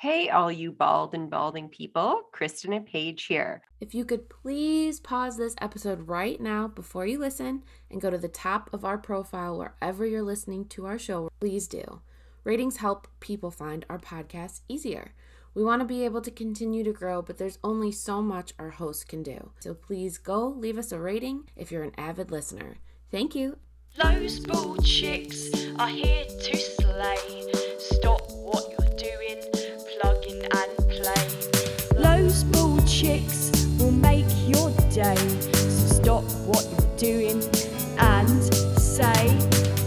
Hey, all you bald and balding people, Kristen and Paige here. If you could please pause this episode right now before you listen and go to the top of our profile wherever you're listening to our show, please do. Ratings help people find our podcast easier. We want to be able to continue to grow, but there's only so much our hosts can do. So please go leave us a rating if you're an avid listener. Thank you. Those bald chicks are here to slay. Stop chicks will make your day. So stop what you're doing and say,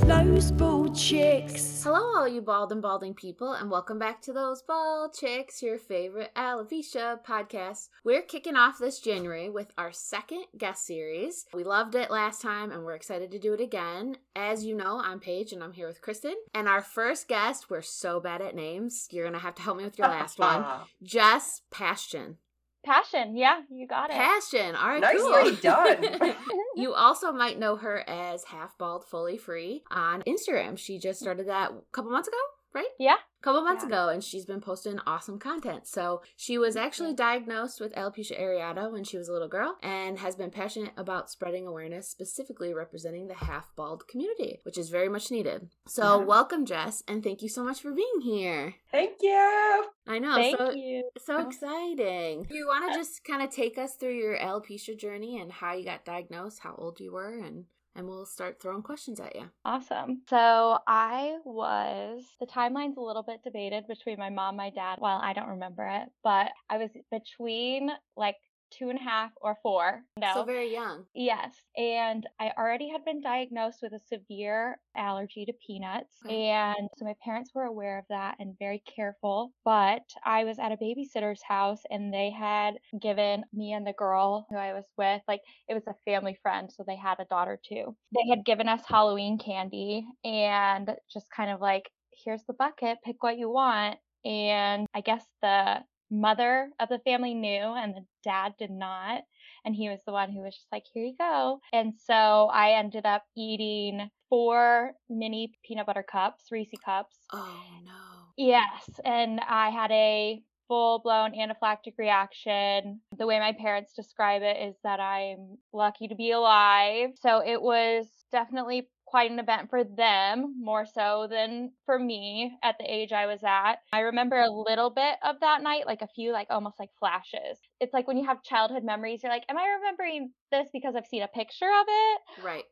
Those bald chicks. Hello, all you bald and balding people, and welcome back to Those Bald Chicks, your favorite alopecia podcast. We're kicking off this January with our second guest series. We loved it last time, and we're excited to do it again. As you know, I'm Paige, and I'm here with Kristen. And our first guest, we're so bad at names. You're gonna have to help me with your last one. Jess Passion. Passion, yeah, you got it. Passion. All right, Nicely cool. done. you also might know her as Half Bald Fully Free on Instagram. She just mm. started that a couple months ago, right? Yeah. A couple months Yeah. ago, and she's been posting awesome content. So she was actually diagnosed with alopecia areata when she was a little girl, and has been passionate about spreading awareness, specifically representing the half bald community, which is very much needed. So Yeah. welcome, Jess, and thank you so much for being here. Thank you. I know. Thank so you. so exciting. Do you want to uh, just kind of take us through your alopecia journey and how you got diagnosed, how old you were, and and we'll start throwing questions at you. Awesome. So I was, the timeline's a little bit debated between my mom, my dad. Well, I don't remember it, but I was between like two and a half or four. No. So very young. Yes. And I already had been diagnosed with a severe allergy to peanuts. And so my parents were aware of that and very careful. But I was at a babysitter's house and they had given me and the girl who I was with, like, it was a family friend. So they had a daughter too. They had given us Halloween candy and just kind of like, here's the bucket, pick what you want. And I guess the mother of the family knew and the dad did not and he was the one who was just like, here you go. And so I ended up eating four mini peanut butter cups, Reese cups. Oh no. Yes. And I had a full blown anaphylactic reaction. The way my parents describe it is that I'm lucky to be alive. So it was definitely quite an event for them, more so than for me at the age I was at. I remember a little bit of that night, like a few, like almost like flashes. It's like when you have childhood memories, you're like, am I remembering this because I've seen a picture of it? Right.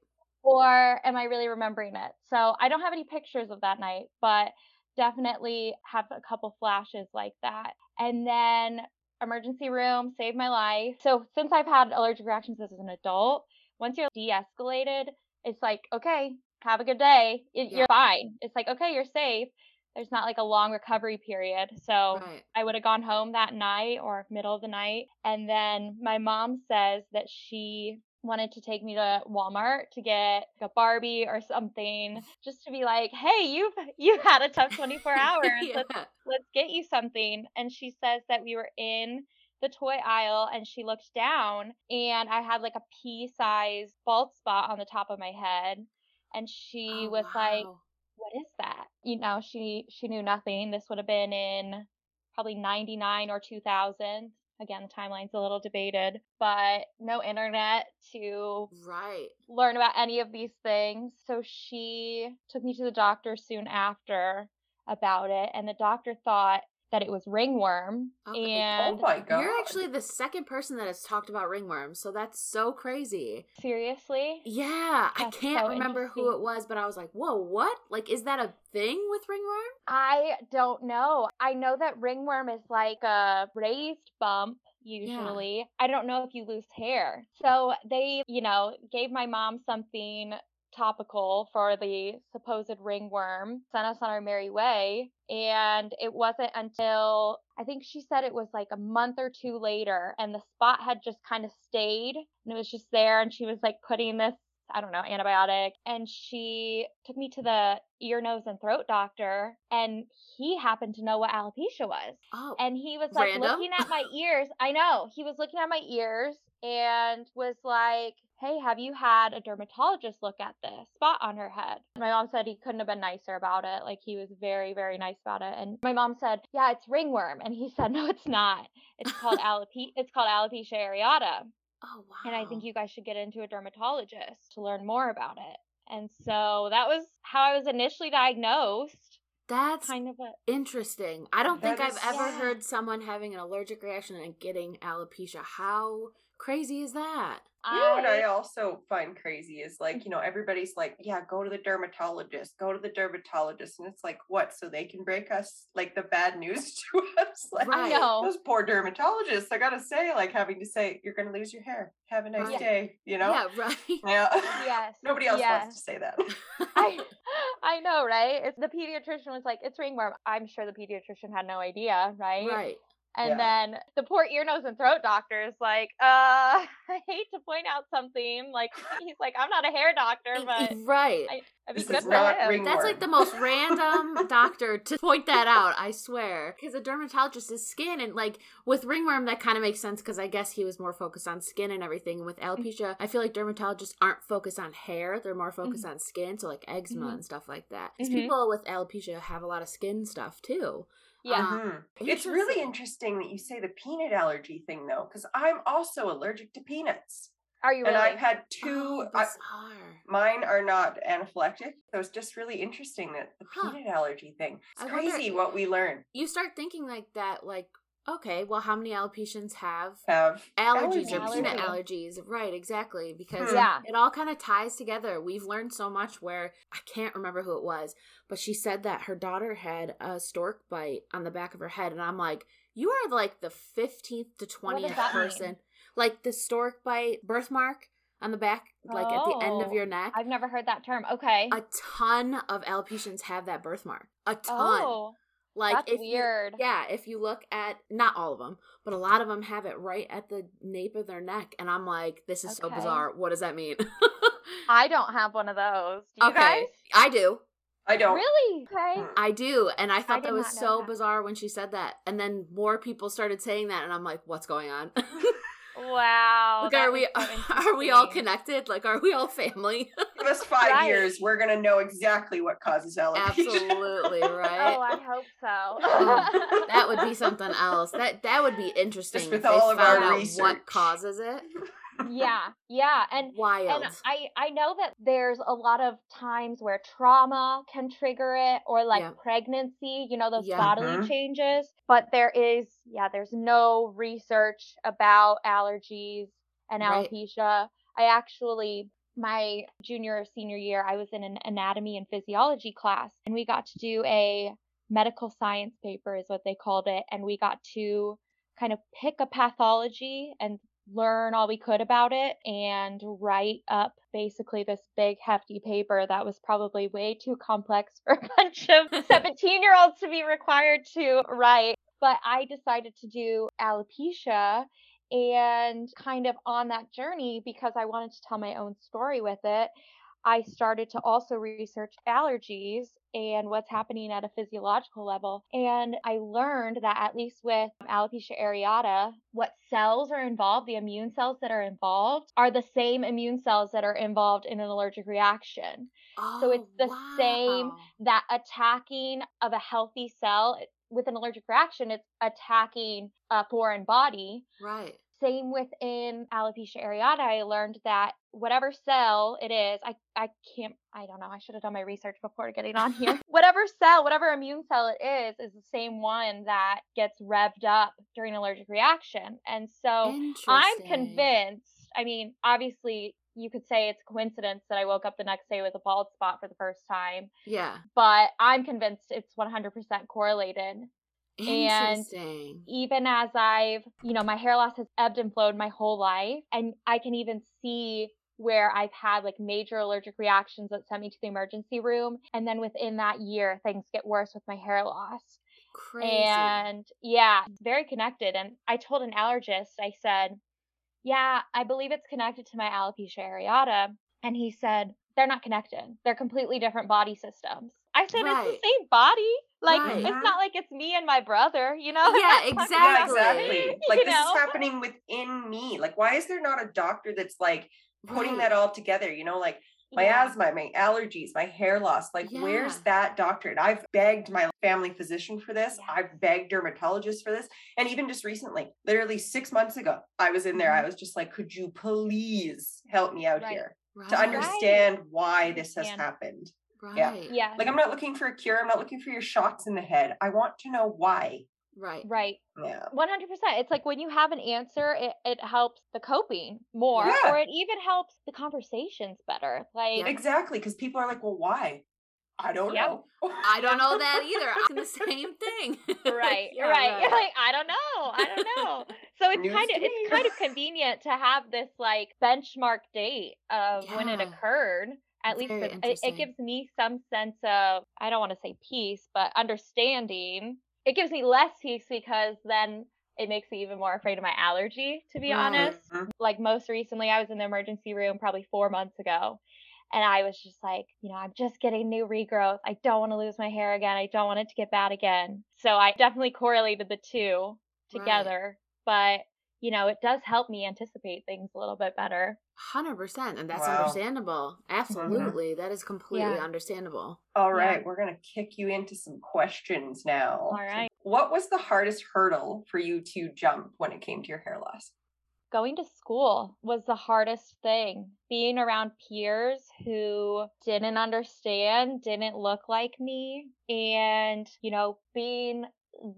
or am I really remembering it? So I don't have any pictures of that night, but definitely have a couple flashes like that. And then emergency room saved my life. So since I've had allergic reactions as an adult, once you're de-escalated, it's like, okay, have a good day. It, Yeah. You're fine. It's like, okay, you're safe. There's not like a long recovery period. So Right. I would have gone home that night or middle of the night. And then my mom says that she wanted to take me to Walmart to get a Barbie or something just to be like, "Hey, you've you've had a tough 24 hours. Let's let's get you something." And she says that we were in the toy aisle and she looked down and I had like a pea-sized bald spot on the top of my head and she Oh, was like, what is that? You know, she she knew nothing. This would have been in probably 99 or 2000. Again, the timeline's a little debated, but no internet to Right. learn about any of these things. So she took me to the doctor soon after about it, and the doctor thought that it was ringworm. Okay. And oh my god. You're actually the second person that has talked about ringworm, so that's so crazy. seriously, Yeah, I can't so remember who it was, but I was like, "Whoa, what? Like, is that a thing with ringworm?" I don't know. I know that ringworm is like a raised bump usually. I don't know if you lose hair. So they, you know, gave my mom something topical for the supposed ringworm, sent us on our merry way. And it wasn't until I think she said it was like a month or two later, and the spot had just kind of stayed and it was just there. And she was like putting this I don't know, antibiotic. And she took me to the ear, nose, and throat doctor, and he happened to know what alopecia was. Oh, And he was like Random? looking at my ears. I know. He was looking at my ears and was like, Hey, have you had a dermatologist look at this spot on her head? My mom said he couldn't have been nicer about it. Like he was very, very nice about it. And my mom said, Yeah, it's ringworm. And he said, No, it's not. It's called alope- it's called alopecia areata. Oh wow. And I think you guys should get into a dermatologist to learn more about it. And so that was how I was initially diagnosed. That's Kind of a interesting. I don't think That I've ever Yeah. heard someone having an allergic reaction and getting alopecia. How crazy is that? You know what I also find crazy is like, you know, mm-hmm. everybody's like, yeah, go to the dermatologist, go to the dermatologist. And it's like, what? So they can break us like the bad news to us? Like, Right. Those poor dermatologists, I gotta say, like having to say, you're gonna lose your hair. Have a nice Right. day, you know? Yeah, right. Yeah. Yes. Nobody else yes. wants to say that. I I know, right? It's, the pediatrician was like, "It's ringworm." I'm sure the pediatrician had no idea, right? right. And Yeah. then the poor ear, nose, and throat doctor is like, "Uh, I hate to point out something. Like, he's like, I'm not a hair doctor, but right. I, I'd be This good is for not him." That's like the most random doctor to point that out, I swear. Because a dermatologist is skin, and like with ringworm, that kind of makes sense because I guess he was more focused on skin and everything. And with alopecia, I feel like dermatologists aren't focused on hair, they're more focused on skin, so like eczema Mhm. and stuff like that. 'Cause Mhm. people with alopecia have a lot of skin stuff too. Yeah. Mhm. It's really interesting that you say the peanut allergy thing though, because I'm also allergic to peanuts. Are you And really? I've had two, Oh, I- mine are not anaphylactic. So it's just really interesting that the Huh. peanut allergy thing. It's I wonder- crazy what we learn. You start thinking like that, like, okay, well, how many alopecians have Have allergies or allergies, peanut allergies? Right, exactly. Because Hmm. yeah. it all kind of ties together. We've learned so much where I can't remember who it was, but she said that her daughter had a stork bite on the back of her head. And I'm like, you are like the 15th to 20th that mean? person. Like the stork bite birthmark on the back, like at the end of Oh, your neck. I've never heard that term. Okay. a ton of alopecians have that birthmark. A ton. oh, like that's if you- weird. yeah, if you look at not all of them, but a lot of them have it right at the nape of their neck, and I'm like, this is so bizarre. What does that mean? I don't have one of those. Do you okay, guys? I do. I don't. Really? Okay. Mm. I do. And I thought did that was so that. bizarre when she said that. And then more people started saying that and I'm like, what's going on? Wow. like are we so are we all connected? Like are we all family? Give us five Right. years, we're gonna know exactly what causes alopecia. Absolutely, right? Oh, I hope so. Oh, that would be something else. That that would be interesting with if they all of our found out research. what causes it. Yeah, yeah, and Wild. and I I know that there's a lot of times where trauma can trigger it or like Yeah. pregnancy, you know, those Yeah. bodily Mhm. changes, but there is yeah, there's no research about allergies and Right. alopecia. I actually my junior or senior year, I was in an anatomy and physiology class and we got to do a medical science paper is what they called it and we got to kind of pick a pathology and learn all we could about it and write up basically this big hefty paper that was probably way too complex for a bunch of 17 year olds to be required to write. But I decided to do alopecia and kind of on that journey because I wanted to tell my own story with it. I started to also research allergies and what's happening at a physiological level. And I learned that at least with alopecia areata, what cells are involved, the immune cells that are involved, are the same immune cells that are involved in an allergic reaction. so it's Oh, the same- That attacking of a healthy cell with an allergic reaction, it's attacking a foreign body Right. Same within alopecia areata i learned that whatever cell it is i i can't i don't know i should have done my research before getting on here. Whatever cell whatever immune cell it is is the same one that gets revved up during allergic reaction. And so i'm convinced i mean obviously you could say it's coincidence that i woke up the next day with a bald spot for the first time Yeah. but i'm convinced it's 100% correlated And even as I've, you know, my hair loss has ebbed and flowed my whole life. And I can even see where I've had like major allergic reactions that sent me to the emergency room. And then within that year, things get worse with my hair loss. Crazy. And yeah, very connected. And I told an allergist, I said, yeah, I believe it's connected to my alopecia areata. And he said, they're not connected. They're completely different body systems. I said, Right. it's the same body. Like, Right. it's not like it's me and my brother, you know? Yeah, I'm not talking Yeah, Exactly. exactly. Like You this know? is happening within me. Like, why is there not a doctor that's like, putting Right. that all together, you know, like my Yeah. asthma, my allergies, my hair loss. Like, where's that doctor? And I've begged my family physician for this. Yeah. I've begged dermatologists for this. And even just recently, literally six months ago, I was in there. I mm-hmm. was just like, could you please help me out Right. here Right. to understand why this has Understand. happened? Right. yeah. Yeah. Like, I'm not looking for a cure. I'm not looking for your shots in the head. I want to know why. Right. Right. Yeah. 100%. It's like when you have an answer, it, it helps the coping more, Yeah. or it even helps the conversations better. Like, Exactly. Because people are like, well, why? I don't Yep. know. I don't know that either. I'm the same thing. right, Yeah, right. You're like, I don't know. I don't know. So it's News kind of it's kind of convenient to have this like benchmark date of when it occurred. At least Very it, it, it gives me some sense of I don't want to say peace, but understanding. It gives me less peace because then it makes me even more afraid of my allergy, to be Right. honest. Mhm. Like most recently, I was in the emergency room probably four months ago. And I was just like, you know, I'm just getting new regrowth. I don't want to lose my hair again. I don't want it to get bad again. So I definitely correlated the two Right. together. But, you know, it does help me anticipate things a little bit better. Hundred percent, and that's Wow. understandable. Mm-hmm. Absolutely, that is completely Yeah. understandable. All right. Yeah. we're going to kick you into some questions now. All right. What was the hardest hurdle for you to jump when it came to your hair loss? Going to school was the hardest thing. Being around peers who didn't understand, didn't look like me, and, you know, being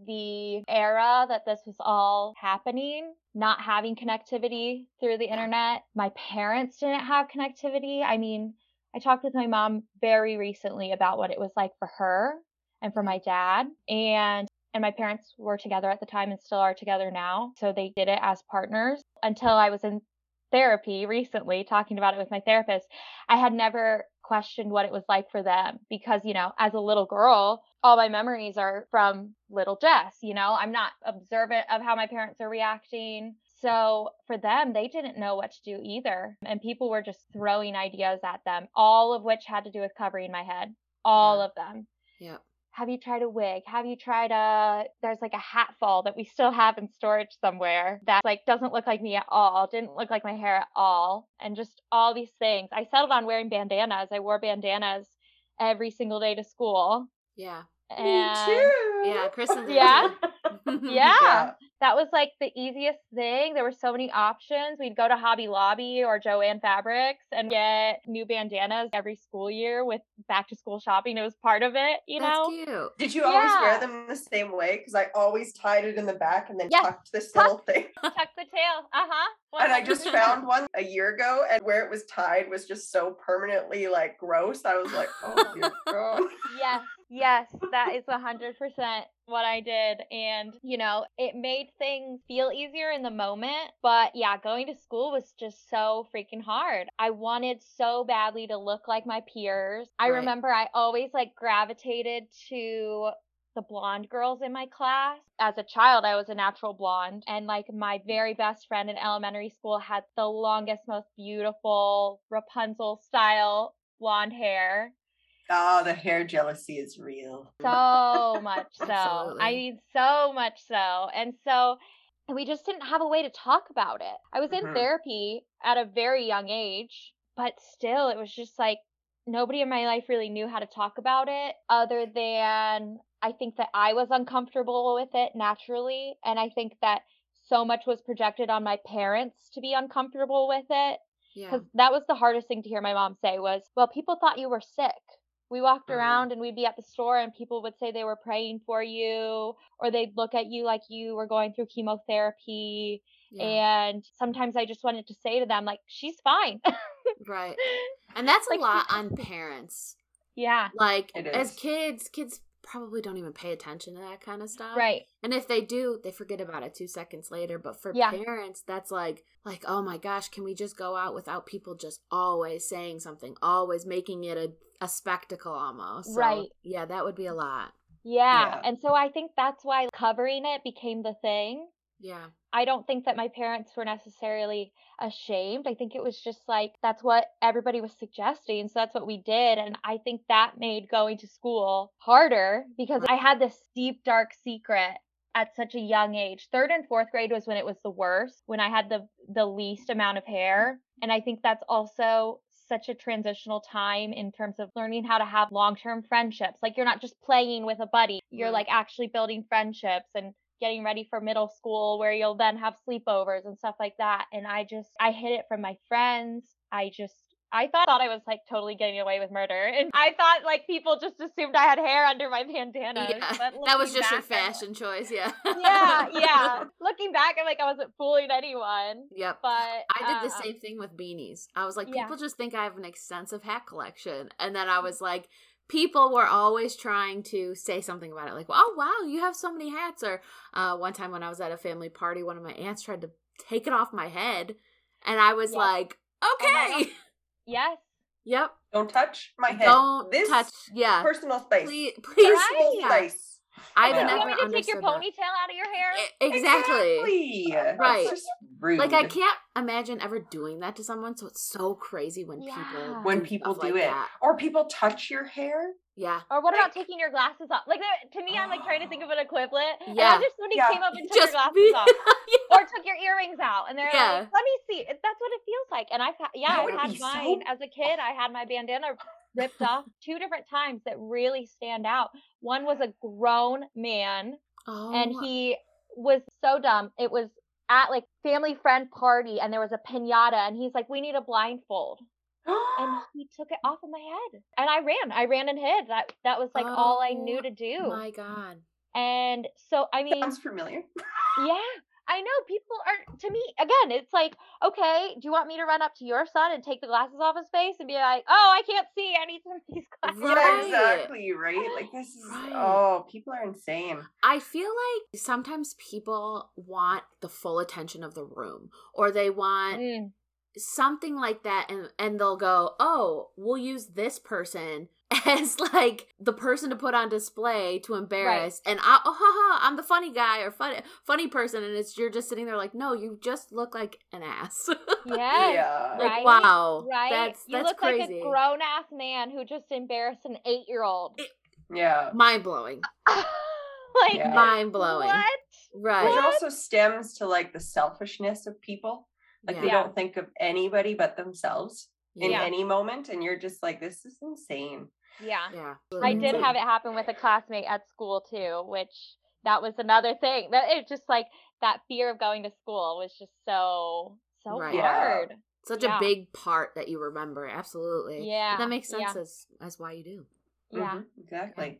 the era that this was all happening, not having connectivity through the internet. My parents didn't have connectivity. I mean, I talked with my mom very recently about what it was like for her and for my dad. And and my parents were together at the time and still are together now. So they did it as partners until I was in therapy recently talking about it with my therapist. I had never questioned what it was like for them because, you know, as a little girl, all my memories are from little Jess, you know, I'm not observant of how my parents are reacting. So for them, they didn't know what to do either. And people were just throwing ideas at them, all of which had to do with covering my head, all Yeah. of them Yep. Have you tried a wig? Have you tried a there's like a hat fall that we still have in storage somewhere that like doesn't look like me at all, didn't look like my hair at all, and just all these things. I settled on wearing bandanas. I wore bandanas every single day to school. Yeah. And Me too. Yeah. Kristen. did Yeah. yeah, that was like the easiest thing. There were so many options. We'd go to Hobby Lobby or Jo-Ann Fabrics and get new bandanas every school year with back to school shopping. It was part of it, you That's know? cute. Did you always wear them the same way? Because I always tied it in the back and then Yes, tucked this tuck. little thing. Tuck the tail. Uh huh. And I just found one a year ago, and where it was tied was just so permanently like gross. I was like, oh dear God. yes, yes, that is a hundred percent what I did. And, you know, it made things feel easier in the moment. But yeah, going to school was just so freaking hard. I wanted so badly to look like my peers. I Right. remember I always like gravitated to the blonde girls in my class. As a child, I was a natural blonde. And like my very best friend in elementary school had the longest, most beautiful Rapunzel style blonde hair. Oh, the hair jealousy is real. So much so. Absolutely. I mean, so much so. And so we just didn't have a way to talk about it. I was in Mhm. therapy at a very young age, but still, it was just like nobody in my life really knew how to talk about it other than I think that I was uncomfortable with it naturally. And I think that so much was projected on my parents to be uncomfortable with it Yeah. because that was the hardest thing to hear my mom say was well people thought you were sick we walked Mhm. around and we'd be at the store and people would say they were praying for you or they'd look at you like you were going through chemotherapy Yeah. and sometimes i just wanted to say to them like she's fine Right. And that's Like, a lot on parents. yeah Like as kids, kids probably don't even pay attention to that kind of stuff. right And if they do, they forget about it two seconds later. But for Yeah. parents, that's like, like, oh my gosh, can we just go out without people just always saying something, always making it a, a spectacle almost? So, Right. Yeah, that would be a lot. yeah Yeah. and so i think that's why covering it became the thing Yeah. I don't think that my parents were necessarily ashamed. I think it was just like that's what everybody was suggesting. So that's what we did. And I think that made going to school harder because I had this deep, dark secret at such a young age. Third and fourth grade was when it was the worst, when I had the the least amount of hair. And I think that's also such a transitional time in terms of learning how to have long-term friendships. Like you're not just playing with a buddy, you're like actually building friendships and getting ready for middle school where you'll then have sleepovers and stuff like that. And I just I hid it from my friends. I just I thought, thought I was like totally getting away with murder. And I thought like people just assumed I had hair under my bandanas. Yeah, that was just your back, like- fashion choice. Yeah. yeah, yeah. Looking back, I'm like I wasn't fooling anyone. Yep. But I did the um, same thing with beanies. I was like, yeah. people just think I have an extensive hat collection. And then I was like, people were always trying to say something about it. Like, oh, wow, you have so many hats. Or uh, one time when I was at a family party, one of my aunts tried to take it off my head. And I was Yep. like, okay. Yes. yep. Don't touch my head. Don't this touch. Yeah. personal space. Please, please. Personal yeah. space. I've Yeah. You never want me to take your understood that. ponytail out of your hair? Exactly. Exactly. That's Right. just rude. Like I can't imagine ever doing that to someone, so it's so crazy when Yeah. people when do people stuff do like it, that. or people touch your hair. Yeah, Or what about taking your glasses off? Like to me, I'm like trying to think of an equivalent. And Yeah. imagine somebody Yeah. came up and took just your glasses be- off, or took your earrings out, and they're Yeah. like, "Let me see." That's what it feels like. And I've had, yeah, I've had be so- mine as a kid. I had my bandana ripped off two different times that really stand out. One was a grown man, oh, and he was so dumb. It was at like family friend party, and there was a pinata, and he's like, "We need a blindfold." and he took it off of my head and i ran i ran and hid that that was like all i knew Oh to do my god. and so i mean Sounds familiar. yeah i know people are to me again it's like okay do you want me to run up to your son and take the glasses off his face and be like oh i can't see i need some of these glasses Right. Yeah, exactly. Right. Like this is. Right. Oh, people are insane. I feel like sometimes people want the full attention of the room, or they want Mm, something like that, and and they'll go, "Oh, we'll use this person." As like the person to put on display to embarrass, and I, oh, ha, ha, I'm the funny guy or funny funny person, and it's you're just sitting there like, no, you just look like an ass. yes Yeah. like Right? wow, right that's you that's look crazy, like a grown-ass man who just embarrassed an eight-year-old Yeah. mind blowing, like Yeah. mind blowing, what right? Which also stems to like the selfishness of people. Like they don't think of anybody but themselves in Yeah. any moment, and you're just like, this is insane. yeah yeah, I did Mhm. have it happen with a classmate at school too, which that was another thing. That it just like that fear of going to school was just so so Right. Yeah. hard. such Yeah. a big part that you remember. Absolutely, Yeah. that makes yeah, sense as as why you do. Yeah. Mhm, exactly.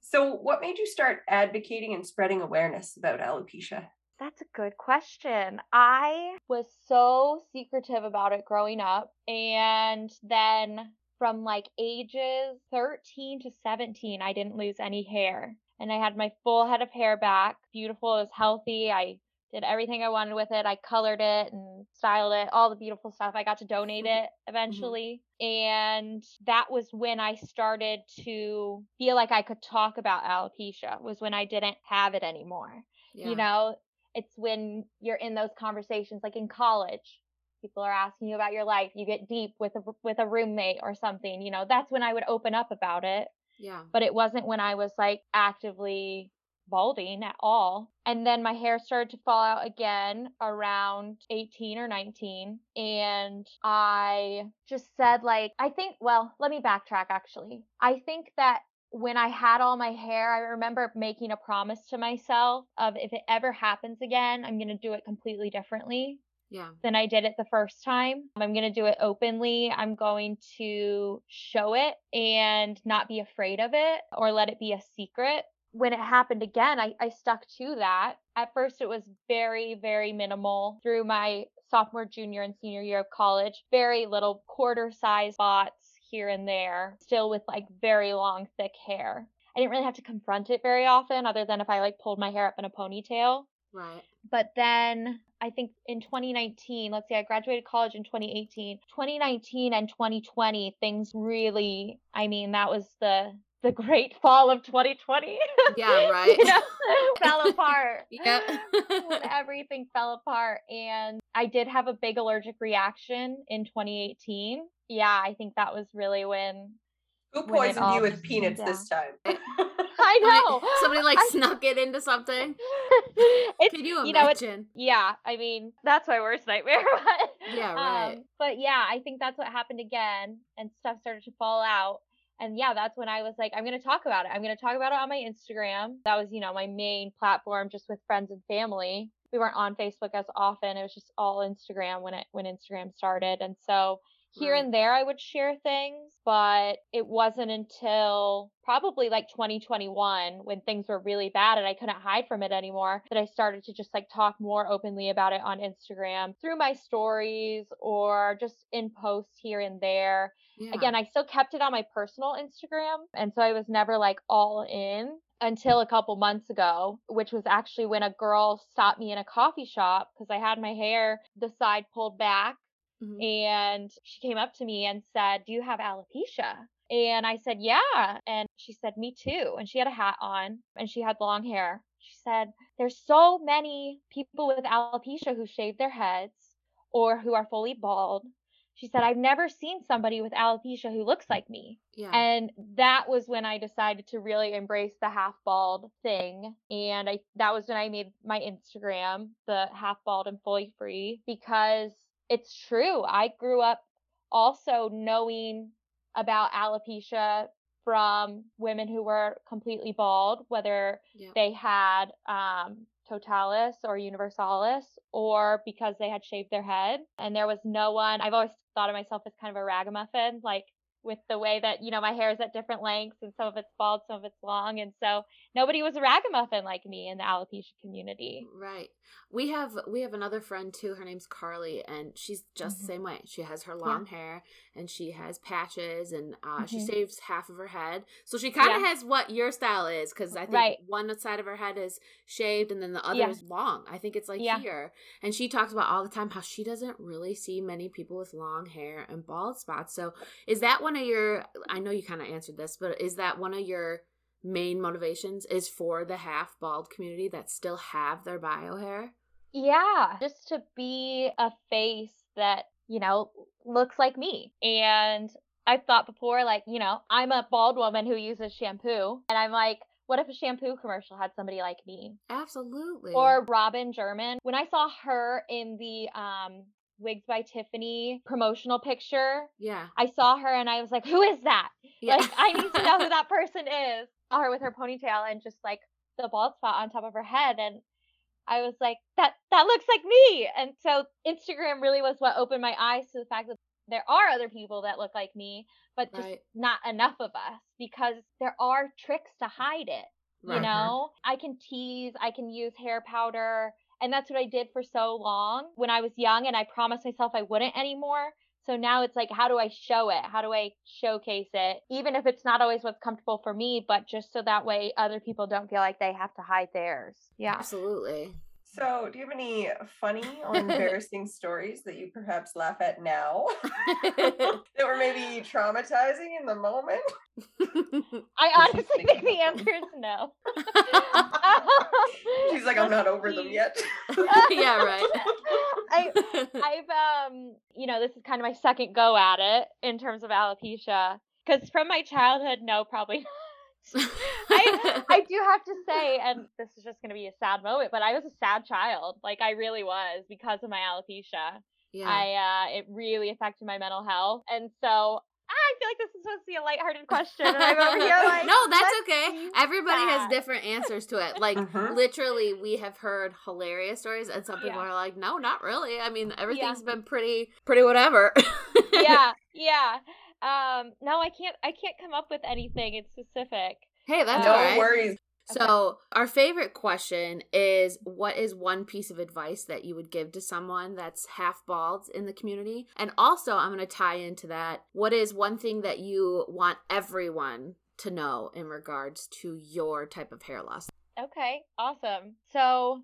So, what made you start advocating and spreading awareness about alopecia? That's a good question. I was so secretive about it growing up. And then from like ages 13 to 17, I didn't lose any hair. And I had my full head of hair back. Beautiful. It was healthy. I did everything I wanted with it. I colored it and styled it, all the beautiful stuff. I got to donate it mm-hmm. eventually. And that was when I started to feel like I could talk about alopecia, was when I didn't have it anymore Yeah. you know it's when you're in those conversations like in college people are asking you about your life you get deep with a with a roommate or something you know that's when i would open up about it. Yeah, but it wasn't when i was like actively balding at all. And then my hair started to fall out again around 18 or 19 and i just said like i think well let me backtrack actually. I think that when I had all my hair, I remember making a promise to myself of if it ever happens again, I'm going to do it completely differently yeah, than I did it the first time. I'm going to do it openly. I'm going to show it and not be afraid of it or let it be a secret. When it happened again, I, I stuck to that. At first, it was very, very minimal through my sophomore, junior, and senior year of college. Very little quarter size spots here and there, still with like very long, thick hair. I didn't really have to confront it very often, other than if I like pulled my hair up in a ponytail. right. But then I think in 2019, let's see, I graduated college in 2018. 2019 and 2020, things really, I mean, that was the the great fall of 2020. Yeah, right. you know, fell apart. Yeah. everything fell apart. And I did have a big allergic reaction in 2018. Yeah, I think that was really when Who poisoned all you with peanuts this time? I know. Somebody like I- snuck it into something. it's, Can you you know, it's imagine? yeah, I mean, that's my worst nightmare. but, Yeah, right. Um, but yeah, I think that's what happened again, and stuff started to fall out. And yeah, that's when I was like, I'm going to talk about it. I'm going to talk about it on my Instagram. That was, you know, my main platform just with friends and family. We weren't on Facebook as often. It was just all Instagram when it when Instagram started. And so here Right. and there I would share things, but it wasn't until probably like 2021 when things were really bad and I couldn't hide from it anymore that I started to just like talk more openly about it on Instagram through my stories or just in posts here and there. Yeah. Again, I still kept it on my personal Instagram. And so I was never like all in until a couple months ago, which was actually when a girl stopped me in a coffee shop because I had my hair the side pulled back. Mhm. And she came up to me and said, Do you have alopecia? And I said, Yeah. And she said, Me too. And she had a hat on and she had long hair. She said, There's so many people with alopecia who shave their heads or who are fully bald. She said, I've never seen somebody with alopecia who looks like me. yeah. And that was when I decided to really embrace the half bald thing. And I that was when I made my Instagram, the half bald and fully free, because it's true. I grew up also knowing about alopecia from women who were completely bald, whether yeah. they had um, totalis or universalis or because they had shaved their head. And there was no one, I've always thought of myself as kind of a ragamuffin, like with the way that, you know, my hair is at different lengths and some of it's bald, some of it's long. And so nobody was a ragamuffin like me in the alopecia community. Right. We have we have another friend too. Her name's Carly, and she's just Mhm. the same way. She has her long hair, and she has patches, and uh, she Mhm. shaves half of her head. So she kind of Yeah. has what your style is, because I think Right. one side of her head is shaved, and then the other Yeah. is long. I think it's like Yeah. here. And she talks about all the time how she doesn't really see many people with long hair and bald spots. So is that one of your? I know you kind of answered this, but is that one of your main motivations? Is for the half bald community that still have their bio hair? Yeah, just to be a face that, you know, looks like me. And I've thought before, like, you know, I'm a bald woman who uses shampoo. And I'm like, what if a shampoo commercial had somebody like me? Absolutely. Or Robin German. When I saw her in the um, Wigs by Tiffany promotional picture, yeah, I saw her and I was like, who is that? yeah. Like, I need to know who that person is. Her with her ponytail and just like the bald spot on top of her head. And I was like, that that looks like me. And so Instagram really was what opened my eyes to the fact that there are other people that look like me, but just Right. not enough of us because there are tricks to hide it. You Right. know, I can tease, I can use hair powder. And that's what I did for so long when I was young. And I promised myself I wouldn't anymore. So now it's like, how do I show it? How do I showcase it? Even if it's not always what's comfortable for me, but just so that way other people don't feel like they have to hide theirs. Yeah. Absolutely. So, do you have any funny or embarrassing stories that you perhaps laugh at now that were maybe traumatizing in the moment? I honestly think the answer is no. She's like, I'm not over them yet. yeah, right. I I've um you know this is kind of my second go at it in terms of alopecia because from my childhood no probably not. I I do have to say and this is just gonna be a sad moment but I was a sad child like I really was because of my alopecia yeah. I uh it really affected my mental health and so I feel like this is supposed to be a lighthearted question and I'm over here like no, that's okay. be Everybody has different answers to it. Like Mhm. literally, we have heard hilarious stories, and some people Yeah. are like, "No, not really." I mean, everything's been pretty, pretty whatever. yeah yeah um no I can't I can't come up with anything it's specific Hey, that's no all right. worries. So, our favorite question is what is one piece of advice that you would give to someone that's half bald in the community? And also, I'm going to tie into that. What is one thing that you want everyone to know in regards to your type of hair loss? Okay, awesome. So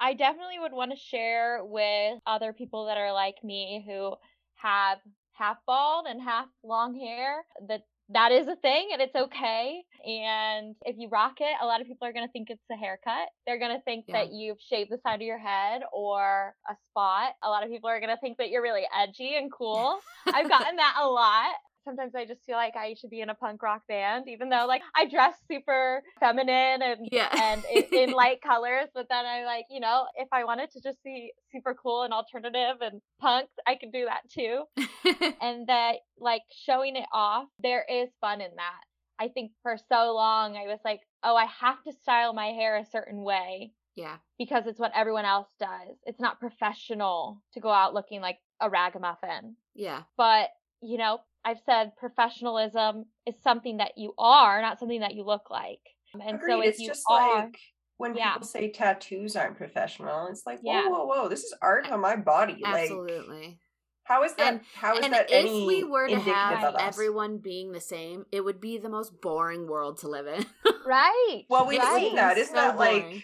I definitely would want to share with other people that are like me who have half bald and half long hair that that is a thing and it's okay. And if you rock it, a lot of people are going to think it's a haircut. They're going to think Yeah. that you've shaved the side of your head or a spot. A lot of people are going to think that you're really edgy and cool. I've gotten that a lot. Sometimes I just feel like I should be in a punk rock band, even though like I dress super feminine and Yeah. and in, in light colors. But then I like, you know, if I wanted to just be super cool and alternative and punk, I could do that too. And that like showing it off, there is fun in that. I think for so long I was like, oh, I have to style my hair a certain way yeah. because it's what everyone else does. It's not professional to go out looking like a ragamuffin. Yeah. But, you know, I've said professionalism is something that you are, not something that you look like. And Agreed. so if it's you just are, like when Yeah. people say tattoos aren't professional, it's like, whoa, Yeah. whoa, whoa, this is art on my body. Like, Absolutely. how is that? And- how is and that if any we were to have everyone being the same, it would be the most boring world to live in. right? Well, we've right. seen that. Isn't So that like boring.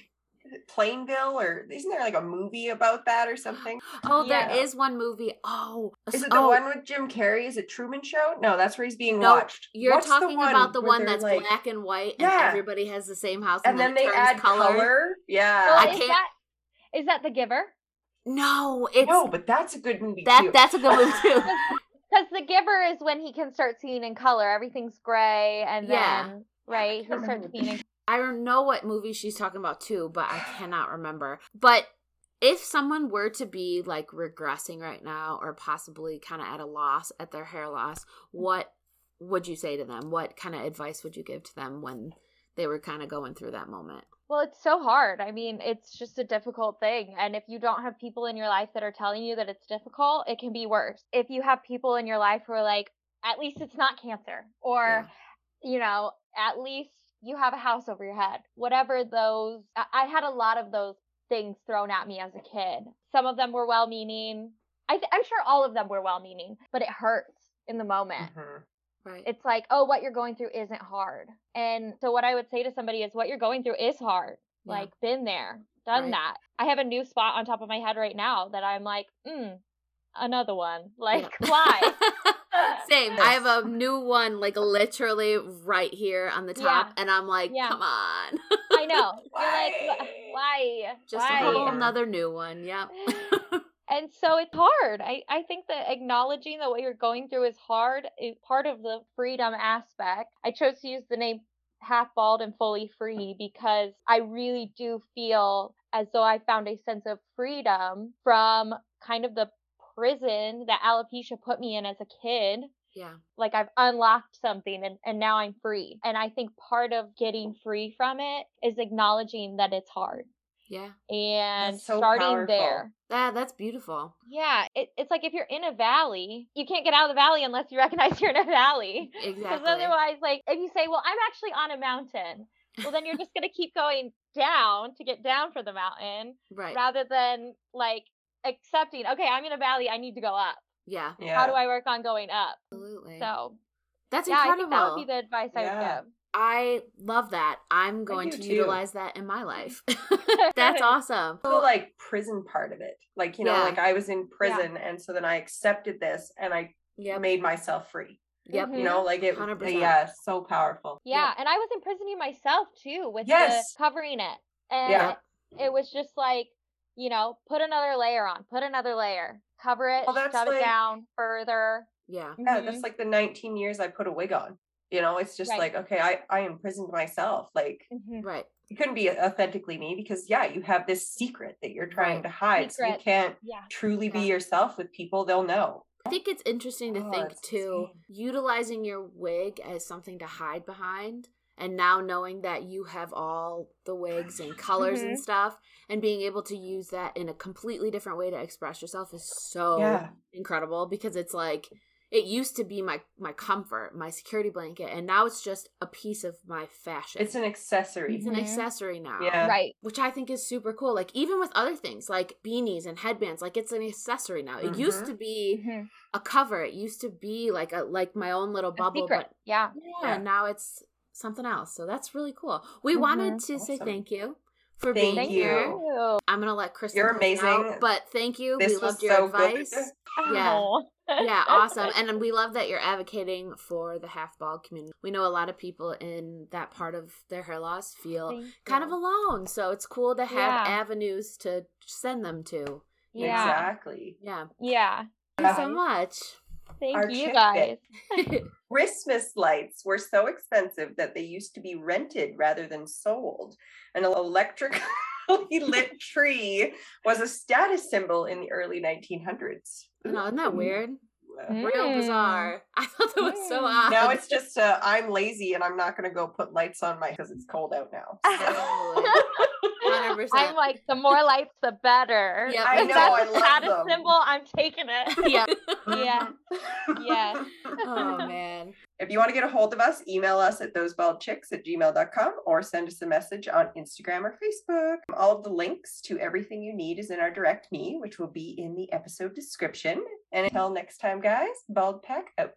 Plainville, or isn't there like a movie about that or something? Oh, there Yeah. is one movie. Oh, Is it the oh, one with Jim Carrey? Is it Truman Show? No, that's where he's being No, watched. You're What's talking about the one that's like- black and white, and Yeah. everybody has the same house, and then it they turns add color. Yeah. Well, I is can't- that is that the giver? No, it's no, but that's a good movie that. too. That's a good movie too. Because the giver is when he can start seeing in color. Everything's gray, and Yeah. then right, he starts seeing. In- I don't know what movie she's talking about too, but I cannot remember. But if someone were to be like regressing right now or possibly kind of at a loss at their hair loss, what would you say to them? What kind of advice would you give to them when they were kind of going through that moment? Well, it's so hard. I mean, it's just a difficult thing. And if you don't have people in your life that are telling you that it's difficult, it can be worse. If you have people in your life who are like, at least it's not cancer, or, you know, at least you have a house over your head, whatever those, I, had a lot of those things thrown at me as a kid. Some of them were well meaning. I th- I'm sure all of them were well meaning, but it hurts in the moment Mhm. Right. it's like, oh, what you're going through isn't hard. And so what I would say to somebody is what you're going through is hard. Yeah. Like been there, done Right. that. I have a new spot on top of my head right now that I'm like, mm, another one. Like Yeah. why? Same. I have a new one, like literally right here on the top, and I'm like, Yeah. come on. I know. You're like, why? Just why? a whole another new one. Yep. and so it's hard. I, I think that acknowledging that what you're going through is hard is part of the freedom aspect. I chose to use the name half bald and fully free because I really do feel as though I found a sense of freedom from kind of the prison that alopecia put me in as a kid yeah. like I've unlocked something and, and now I'm free. And I think part of getting free from it is acknowledging that it's hard Yeah. and so starting powerful. there. That that's beautiful. Yeah, it, it's like if you're in a valley, you can't get out of the valley unless you recognize you're in a valley. Exactly. Because otherwise, like if you say, "Well, I'm actually on a mountain," well, then you're just gonna keep going down to get down for the mountain, right. rather than like accepting, "Okay, I'm in a valley. I need to go up. Yeah. Yeah. How do I work on going up?" Absolutely. So that's yeah, I incredible. think that would be the advice I Yeah. would give. I love that. I'm going to too. utilize that in my life. that's awesome. the like prison part of it. Like, you know, Yeah. like I was in prison and so then I accepted this and I Yep. made myself free. Yep. Mhm. You know, like it 100%. yeah, so powerful. Yeah, and I was imprisoning myself too with Yes. the covering it. And Yeah. it was just like, you know, put another layer on, put another layer, cover it, Well, that's shove it down further. Yeah. Yeah, Mhm. that's like the 19 years I put a wig on. You know, it's just Right. like, okay, I, I imprisoned myself. Like Mhm. Right. you couldn't be authentically me because yeah, you have this secret that you're trying Right. to hide. So you can't Yeah. truly be yourself with people, they'll know. I think it's interesting to Oh, think too, insane. utilizing your wig as something to hide behind. And now knowing that you have all the wigs and colors and Mhm. stuff, and being able to use that in a completely different way to express yourself is so Yeah. incredible because it's like it used to be my my comfort, my security blanket, and now it's just a piece of my fashion. It's an accessory. It's an Mhm. accessory now. Yeah. Right. Which I think is super cool. Like even with other things like beanies and headbands, like it's an accessory now. It used Mhm. to be Mhm. a cover. It used to be like a like my own little A bubble, secret. Yeah. but yeah, Yeah. now it's something else. So that's really cool. We wanted Mhm. to say thank you for Thank being you. here. you. I'm gonna let Kristen. You're close out, amazing. but thank you. This we was loved your so good. advice. Yeah. Oh. yeah, awesome. And we love that you're advocating for the half bald community. We know a lot of people in that part of their hair loss feel Thank kind of alone. So it's cool to have Yeah. avenues to send them to. Yeah. Exactly. Yeah. Yeah. Thank you so much. Thank Our you guys. Christmas lights were so expensive that they used to be rented rather than sold. An electrically lit tree was a status symbol in the early 1900s. no, isn't that mm-hmm. weird? Uh, Real Mm. bizarre. I thought that was so Mm. odd. Now it's just uh, I'm lazy and I'm not going to go put lights on my because it's cold out now. Totally. 100%. I'm like, the more lights, the better. Yeah, I know, that's I a love status them. symbol, I'm taking it. yeah. Yeah. Yeah. Oh man. If you want to get a hold of us, email us at thosebaldchicks at gmail.com or send us a message on Instagram or Facebook. All of the links to everything you need is in our direct me, which will be in the episode description. And until next time, guys, Bald Pack out.